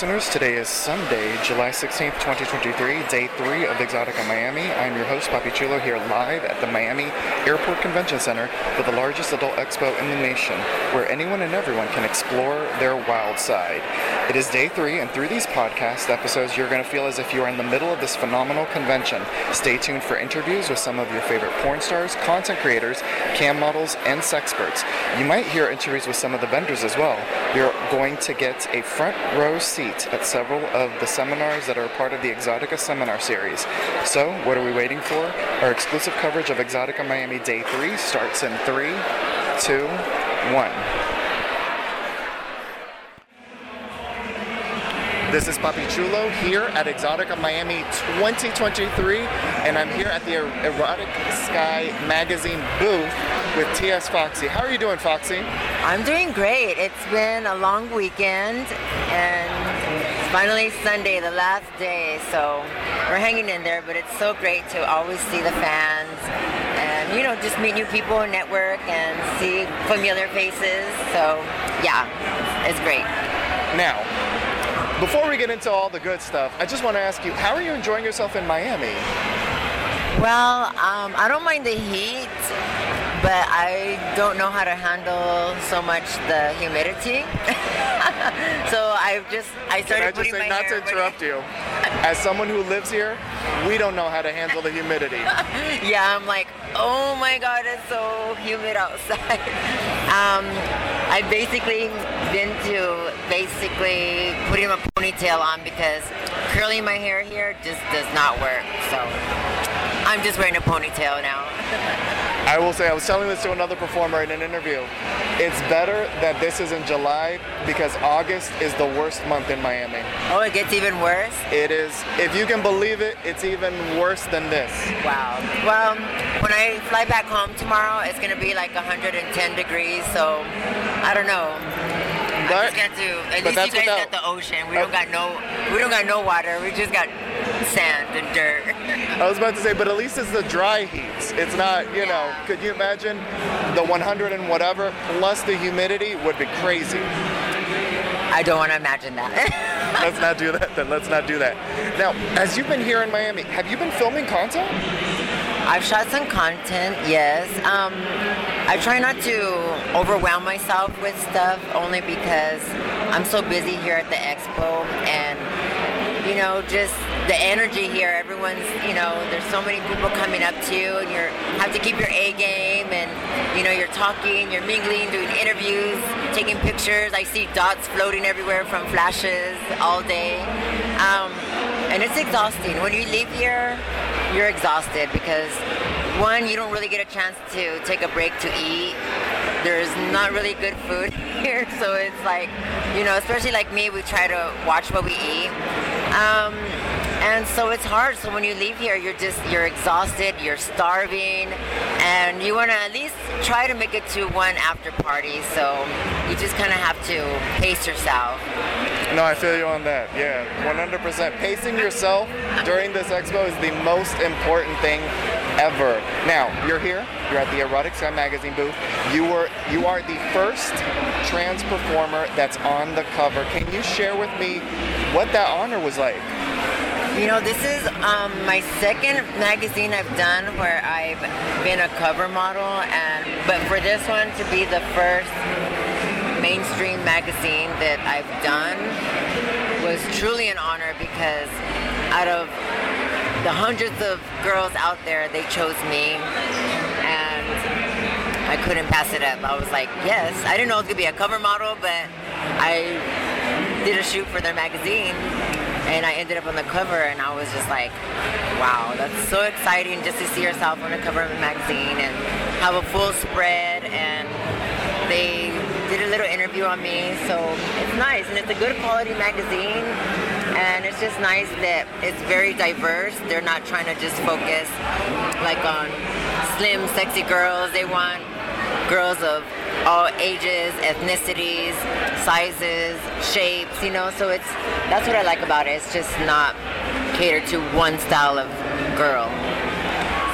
Listeners. Today is Sunday, July 16th, 2023, day three of EXXXOTICA Miami. I'm your host, Papi Chulo, here live at the Miami Airport Convention Center for the largest adult expo in the nation, where anyone and everyone can explore their wild side. It is day three, and through these podcast episodes, you're going to feel as if you are in the middle of this phenomenal convention. Stay tuned for interviews with some of your favorite porn stars, content creators, cam models, and sexperts. You might hear interviews with some of the vendors as well. You're going to get a front row seat at several of the seminars that are part of the EXXXOTICA Seminar Series. So, what are we waiting for? Our exclusive coverage of EXXXOTICA Miami Day 3 starts in 3, 2, 1. This is Papi Chulo here at EXXXOTICA Miami 2023, and I'm here at the Er- Erotic Sky magazine booth with T.S. Foxxy. How are you doing, Foxxy? I'm doing great. It's been a long weekend and it's finally Sunday, the last day. So we're hanging in there, but it's so great to always see the fans and, you know, just meet new people and network and see familiar faces. So, yeah, it's great. Now, before we get into all the good stuff, I just want to ask you, how are you enjoying yourself in Miami? Well, um, I don't mind the heat, but I don't know how to handle so much the humidity. so I've just I Can started I just putting say, my not hair to interrupt you, as someone who lives here, we don't know how to handle the humidity. yeah, I'm like, oh my god, it's so humid outside. um, I've basically been to basically putting a ponytail on because curling my hair here just does not work. So I'm just wearing a ponytail now. I will say, I was telling this to another performer in an interview. It's better that this is in July because August is the worst month in Miami. Oh, it gets even worse. It is, if you can believe it, it's even worse than this. Wow. Well, when I fly back home tomorrow, it's gonna be like 110 degrees. So I don't know. I But- just got to. At least you guys without- got the ocean. We don't got no. We don't got no water. We just got sand and dirt. I was about to say, but at least it's the dry heats. It's not, you know, could you imagine the 100 and whatever plus the humidity would be crazy. I don't want to imagine that. Let's not do that then. Let's not do that. Now, as you've been here in Miami, have you been filming content? I've shot some content, yes. Um, I try not to overwhelm myself with stuff only because I'm so busy here at the expo and you know just the energy here everyone's you know there's so many people coming up to you and you have to keep your A game and you know you're talking you're mingling doing interviews taking pictures. I see dots floating everywhere from flashes all day. Um, and it's exhausting. When you leave here you're exhausted because one, you don't really get a chance to take a break to eat. There's not really good food here, so it's like, you know, especially like me, we try to watch what we eat. Um, and so it's hard. So when you leave here, you're just you're exhausted, you're starving, and you want to at least try to make it to one after party. So you just kind of have to pace yourself. No, I feel you on that. Yeah, 100%. Pacing yourself during this expo is the most important thing ever. Now, you're here. You're at the Erotic Sky magazine booth. You were you are the first trans performer that's on the cover. Can you share with me what that honor was like? You know, this is um, my second magazine I've done where I've been a cover model, and but for this one to be the first mainstream magazine that I've done was truly an honor because out of the hundreds of girls out there, they chose me, and I couldn't pass it up. I was like, yes, I didn't know it was gonna be a cover model, but I did a shoot for their magazine and I ended up on the cover and I was just like, wow, that's so exciting just to see yourself on the cover of a magazine and have a full spread and they did a little interview on me so it's nice and it's a good quality magazine and it's just nice that it's very diverse. They're not trying to just focus like on slim, sexy girls. They want girls of all ages, ethnicities, sizes, shapes, you know. So it's that's what I like about it. It's just not catered to one style of girl.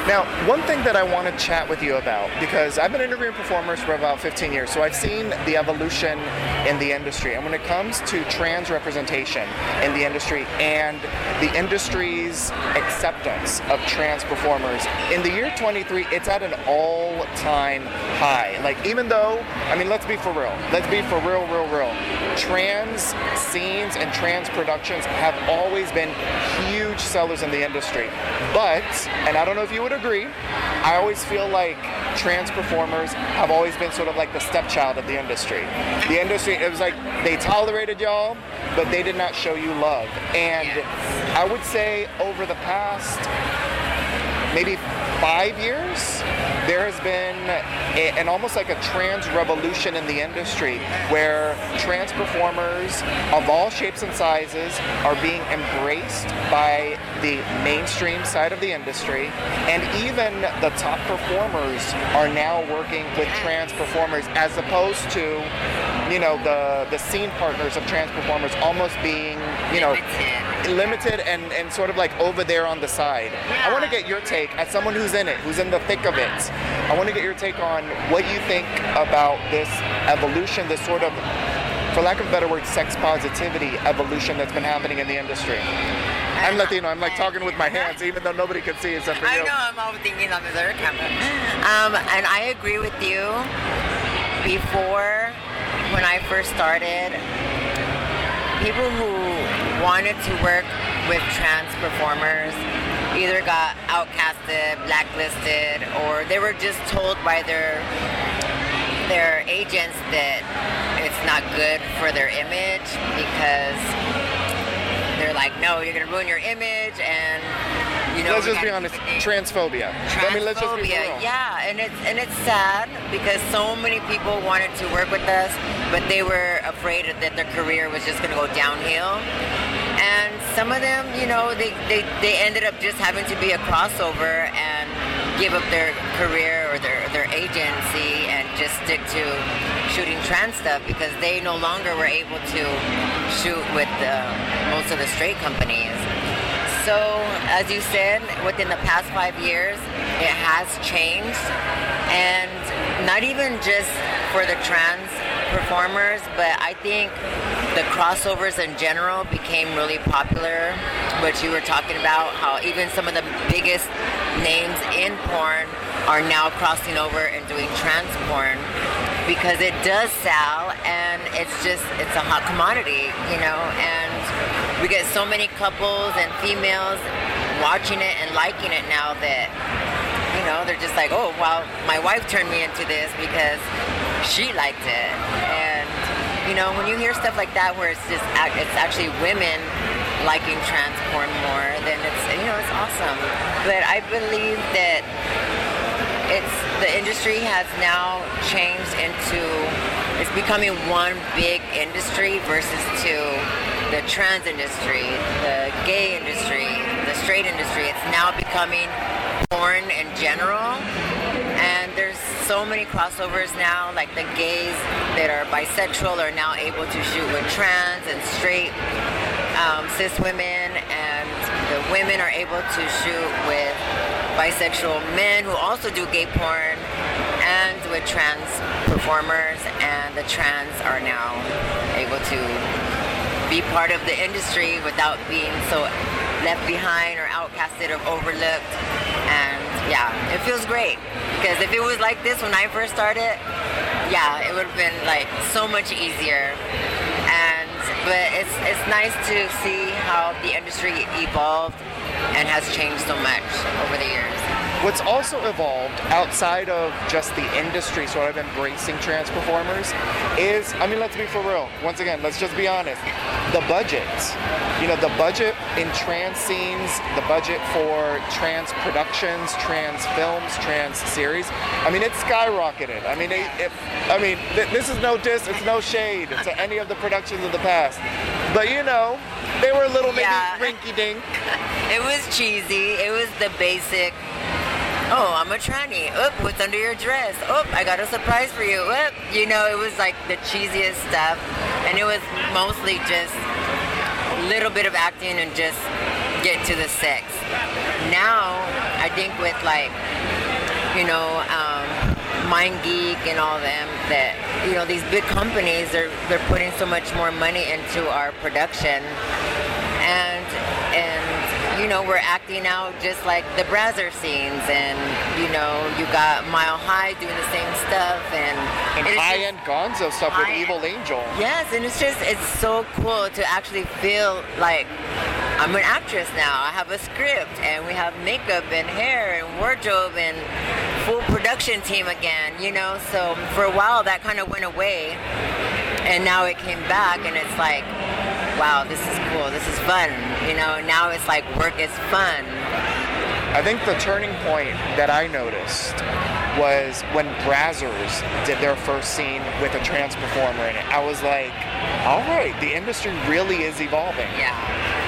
Now, one thing that I want to chat with you about, because I've been interviewing performers for about 15 years, so I've seen the evolution in the industry. And when it comes to trans representation in the industry and the industry's acceptance of trans performers, in the year 23, it's at an all time high. Like, even though, I mean, let's be for real, let's be for real, real, real. Trans scenes and trans productions have always been huge sellers in the industry. But, and I don't know if you would agree. I always feel like trans performers have always been sort of like the stepchild of the industry. The industry, it was like they tolerated y'all, but they did not show you love. And I would say over the past maybe five years, there has been a, an almost like a trans revolution in the industry where trans performers of all shapes and sizes are being embraced by the mainstream side of the industry, and even the top performers are now working with trans performers as opposed to, you know, the the scene partners of trans performers almost being, you know, limited and, and sort of like over there on the side. I want to get your take as someone who's in it, who's in the thick of it. I want to get your take on what you think about this evolution, this sort of, for lack of a better word, sex positivity evolution that's been happening in the industry. I'm Latino. I'm like talking with my hands, even though nobody can see except for you. I know I'm all thinking on the other camera. Um, and I agree with you. Before, when I first started, people who wanted to work with trans performers either got outcasted, blacklisted, or they were just told by their their agents that it's not good for their image because they're like, no, you're gonna ruin your image, and you know. let's just be honest. name. Transphobia. I mean, let's just be Transphobia, real. yeah, and it's and it's sad because so many people wanted to work with us, but they were afraid that their career was just going to go downhill. And some of them, you know, they, they, they ended up just having to be a crossover and give up their career or their, their agency and just stick to shooting trans stuff because they no longer were able to shoot with the, most of the straight companies. So, as you said, within the past five years, it has changed. And not even just for the trans performers, but I think the crossovers in general became really popular. What you were talking about, how even some of the biggest names in porn are now crossing over and doing trans porn because it does sell and it's just it's a hot commodity you know and we get so many couples and females watching it and liking it now that you know they're just like oh well my wife turned me into this because she liked it. And you know when you hear stuff like that where it's just it's actually women liking trans porn more then it's you know it's awesome. But i believe that it's the industry has now changed into it's becoming one big industry versus two the trans industry the gay industry the straight industry. It's now becoming porn in general so many crossovers now like the gays that are bisexual are now able to shoot with trans and straight um, cis women and the women are able to shoot with bisexual men who also do gay porn and with trans performers and the trans are now able to be part of the industry without being so left behind or outcasted or overlooked. And yeah it feels great because if it was like this when i first started yeah it would have been like so much easier. And but it's it's nice to see how the industry evolved and has changed so much over the years what's also evolved outside of just the industry sort of embracing trans performers is, I mean, let's be for real. Once again, let's just be honest. The budgets, you know, the budget in trans scenes, the budget for trans productions, trans films, trans series. I mean, it's skyrocketed. I mean, it, it, I mean, th- this is no diss, it's no shade to any of the productions of the past. But you know, they were a little maybe Yeah. rinky dink. It was cheesy. It was the basic. I'm a tranny. Oop, what's under your dress? Oop, I got a surprise for you. Oop, you know, it was like the cheesiest stuff, and it was mostly just a little bit of acting and just get to the sex. Now, I think with like, you know, um, MindGeek and all them, that you know, these big companies are they're putting so much more money into our production you know we're acting out just like the Brazzer scenes, and you know you got Mile High doing the same stuff, and, And it's high end gonzo stuff with. Evil Angel. Yes, and it's just it's so cool to actually feel like I'm an actress now. I have a script, and we have makeup and hair and wardrobe and full production team again. You know, so for a while that kind of went away, and now it came back, and it's like, wow, this is cool. This is fun. You know, now it's like work is fun. I think the turning point that I noticed was when Brazzers did their first scene with a trans performer in it. I was like, all right, the industry really is evolving. Yeah.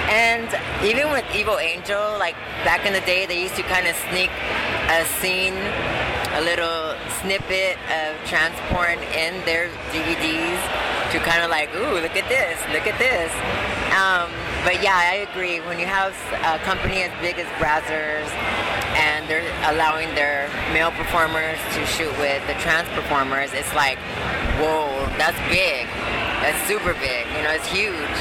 And even with Evil Angel, like back in the day, they used to kind of sneak a scene, a little snippet of trans porn in their DVDs to kind of like, ooh, look at this, look at this. Um, but yeah, I agree. When you have a company as big as Brazzers and they're allowing their male performers to shoot with the trans performers, it's like, whoa, that's big. That's super big. You know, it's huge.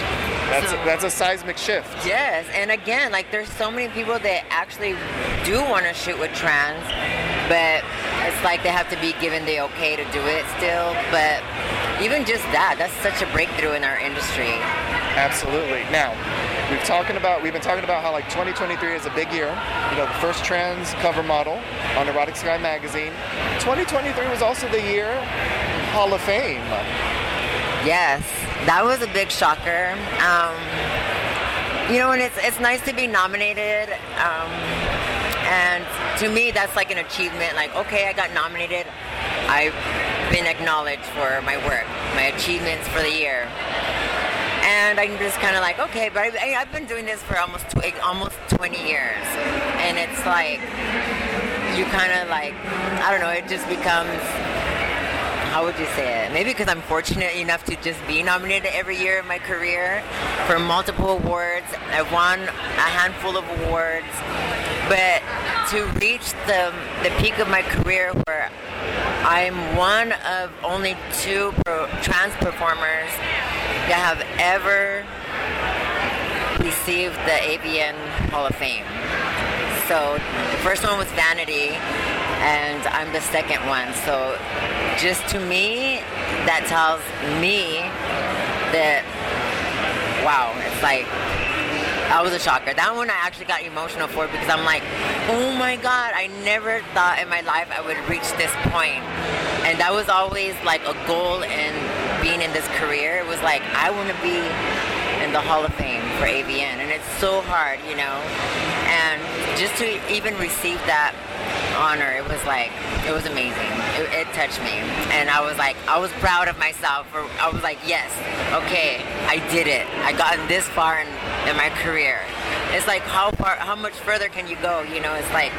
That's So- that's a seismic shift. Yes, and again, like there's so many people that actually do want to shoot with trans, but it's like they have to be given the okay to do it still. But even just that, that's such a breakthrough in our industry. Absolutely. Now, we've talking about we've been talking about how like 2023 is a big year. You know, the first trans cover model on Erotic Sky magazine. 2023 was also the year Hall of Fame. Yes, that was a big shocker. Um, you know, and it's it's nice to be nominated. Um, and to me, that's like an achievement. Like, okay, I got nominated. I've been acknowledged for my work, my achievements for the year. And I'm just kind of like, okay, but I, I've been doing this for almost tw- eh, almost 20 years, and it's like you kind of like, I don't know, it just becomes how would you say it? Maybe because I'm fortunate enough to just be nominated every year in my career for multiple awards. I've won a handful of awards, but to reach the the peak of my career where I'm one of only two pro- trans performers that have ever received the AVN Hall of Fame. So the first one was Vanity, and I'm the second one. So just to me, that tells me that wow, it's like that was a shocker. That one I actually got emotional for because I'm like, oh my god, I never thought in my life I would reach this point. And that was always like a goal in being in this career. It was like I want to be in the Hall of Fame for AVN, and it's so hard, you know. And just to even receive that honor, it was like it was amazing. It, it touched me, and I was like, I was proud of myself. For I was like, yes, okay, I did it. I gotten this far in, in my career. It's like how far, how much further can you go? You know, it's like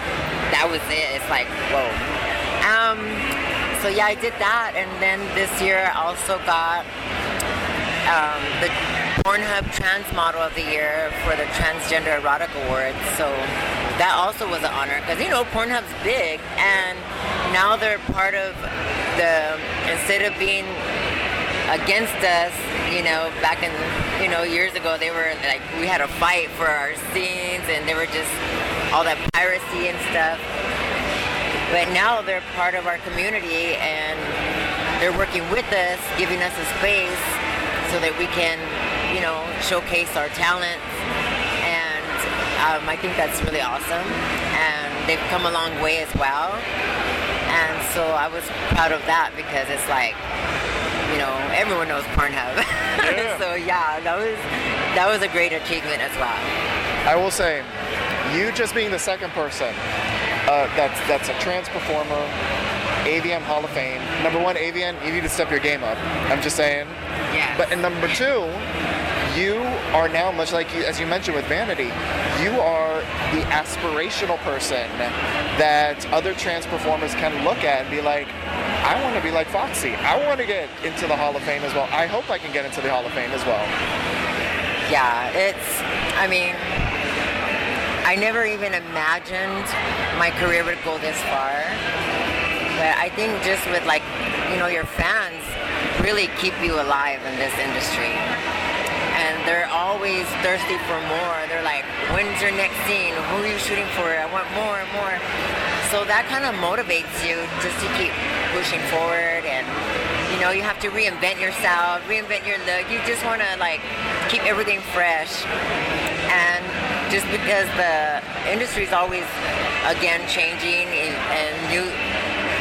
that was it. It's like whoa. Um, so yeah, I did that, and then this year I also got um, the Pornhub Trans Model of the Year for the Transgender Erotic Awards. So that also was an honor because you know Pornhub's big, and now they're part of the instead of being against us, you know, back in you know years ago they were like we had a fight for our scenes, and they were just all that piracy and stuff. But now they're part of our community and they're working with us, giving us a space so that we can, you know, showcase our talents. Um, I think that's really awesome. And they've come a long way as well. And so I was proud of that because it's like, you know, everyone knows Pornhub. Yeah. so yeah, that was that was a great achievement as well. I will say, you just being the second person uh, that's that's a trans performer, AVN Hall of Fame. Number one, AVN, you need to step your game up. I'm just saying. Yeah. But and number two, you are now much like you, as you mentioned with Vanity, you are the aspirational person that other trans performers can look at and be like, I want to be like Foxxy. I want to get into the Hall of Fame as well. I hope I can get into the Hall of Fame as well. yeah, it's, I mean, I never even imagined my career would go this far. But I think just with like, you know, your fans really keep you alive in this industry. And they're always thirsty for more. They're like, when's your next scene? Who are you shooting for? I want more and more. So that kind of motivates you just to keep pushing forward and you know, you have to reinvent yourself, reinvent your look. You just want to like keep everything fresh. And just because the industry is always again changing and new,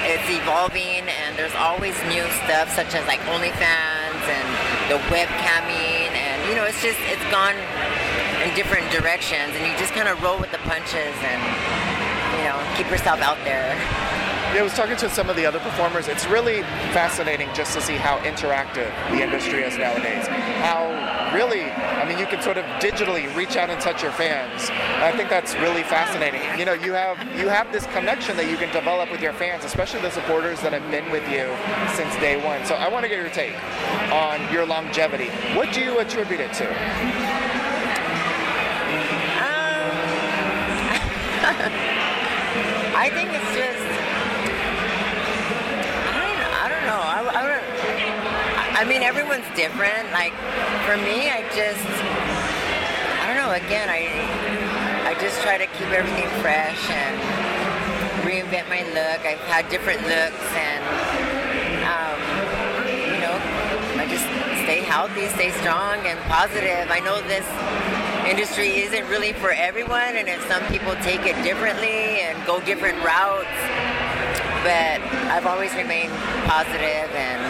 it's evolving, and there's always new stuff such as like OnlyFans and the webcamming, you know, it's just it's gone in different directions, and you just kind of roll with the punches and you know keep yourself out there. I was talking to some of the other performers. It's really fascinating just to see how interactive the industry is nowadays. How really, I mean, you can sort of digitally reach out and touch your fans. I think that's really fascinating. You know, you have you have this connection that you can develop with your fans, especially the supporters that have been with you since day one. So I want to get your take on your longevity. What do you attribute it to? Um, I think it's just. I don't, I don't know. I, I, don't, I mean, everyone's different. Like, for me, I just. I don't know. Again, I, I just try to keep everything fresh and reinvent my look. I've had different looks and, um, you know, I just stay healthy, stay strong and positive. I know this industry isn't really for everyone, and if some people take it differently and go different routes, but I've always remained positive and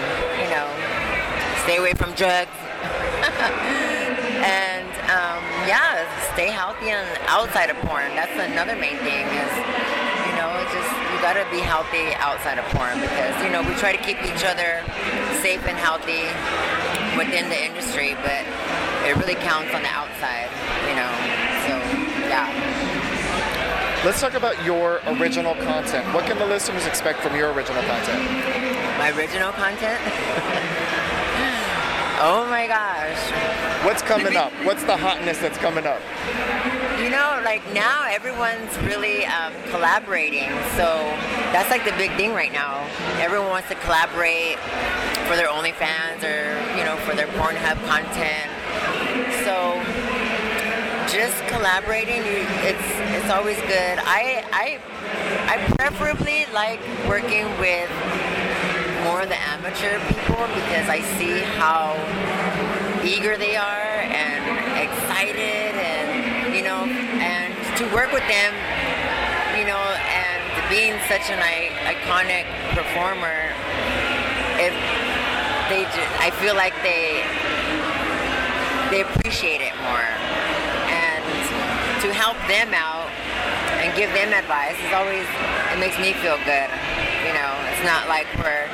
stay away from drugs and um, yeah, stay healthy on outside of porn. That's another main thing is you know it's just you gotta be healthy outside of porn because you know we try to keep each other safe and healthy within the industry, but it really counts on the outside, you know. So yeah. Let's talk about your original content. What can the listeners expect from your original content? My original content? oh my gosh. What's coming up? What's the hotness that's coming up? You know, like now everyone's really um, collaborating. So that's like the big thing right now. Everyone wants to collaborate for their OnlyFans or, you know, for their Pornhub content. So just collaborating, you, it's it's always good. I I I preferably like working with more the amateur people because I see how eager they are and excited and you know and to work with them you know and being such an iconic performer if they I feel like they they appreciate it more. And to help them out and give them advice is always it makes me feel good you know. It's not like we're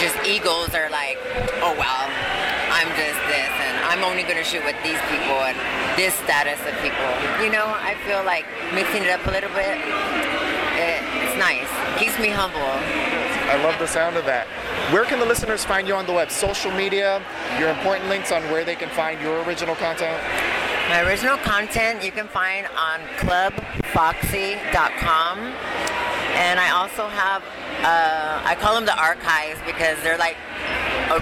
just egos are like oh well i'm just this and i'm only going to shoot with these people and this status of people you know i feel like mixing it up a little bit it, it's nice keeps me humble I love the sound of that. Where can the listeners find you on the web? Social media, your important links on where they can find your original content? My original content you can find on clubfoxy.com. And I also have, uh, I call them the archives because they're like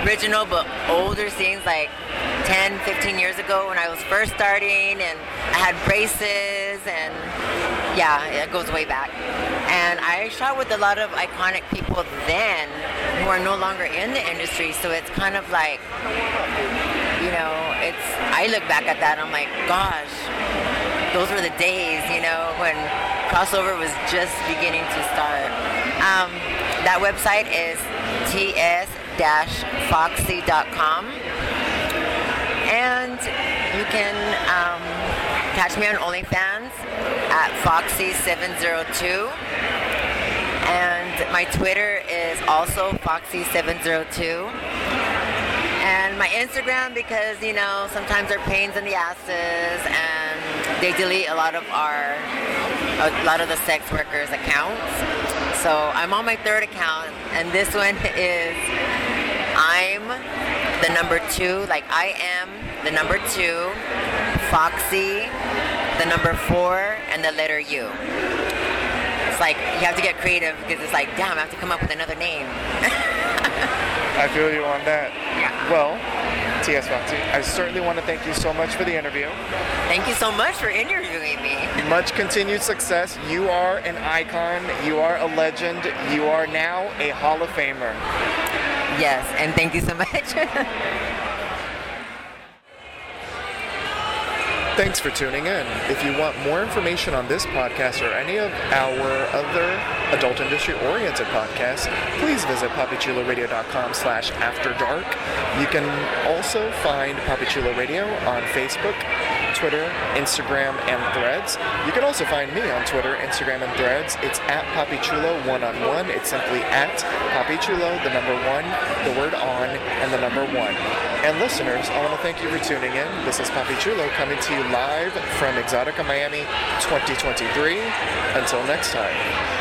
original but older scenes like 10, 15 years ago when I was first starting and I had braces and yeah, it goes way back. And I shot with a lot of iconic people then who are no longer in the industry, so it's kind of like you know, it's I look back at that and I'm like, gosh, those were the days, you know, when crossover was just beginning to start. Um, that website is ts-foxy.com. And you can um, catch me on OnlyFans at Foxy702. And my Twitter is also Foxy702. And my Instagram because, you know, sometimes they're pains in the asses and they delete a lot of our, a lot of the sex workers' accounts. So I'm on my third account and this one is I'm the number two, like I am the number two, Foxy, the number four, and the letter U. It's like you have to get creative because it's like, damn, I have to come up with another name. I feel you on that. Yeah. Well, T.S. Foxxy, I certainly want to thank you so much for the interview. Thank you so much for interviewing me. Much continued success. You are an icon. You are a legend. You are now a Hall of Famer. Yes, and thank you so much. Thanks for tuning in. If you want more information on this podcast or any of our other adult industry oriented podcasts, please visit papichuloradio.com slash after dark. You can also find Papi Radio on Facebook, Twitter, Instagram, and Threads. You can also find me on Twitter, Instagram, and Threads. It's at Papi Chulo one on one. It's simply at Papi Chulo, the number one, the word on, and the number one. And listeners, I want to thank you for tuning in. This is Papi Chulo coming to you live from EXXXOTICA Miami 2023. Until next time.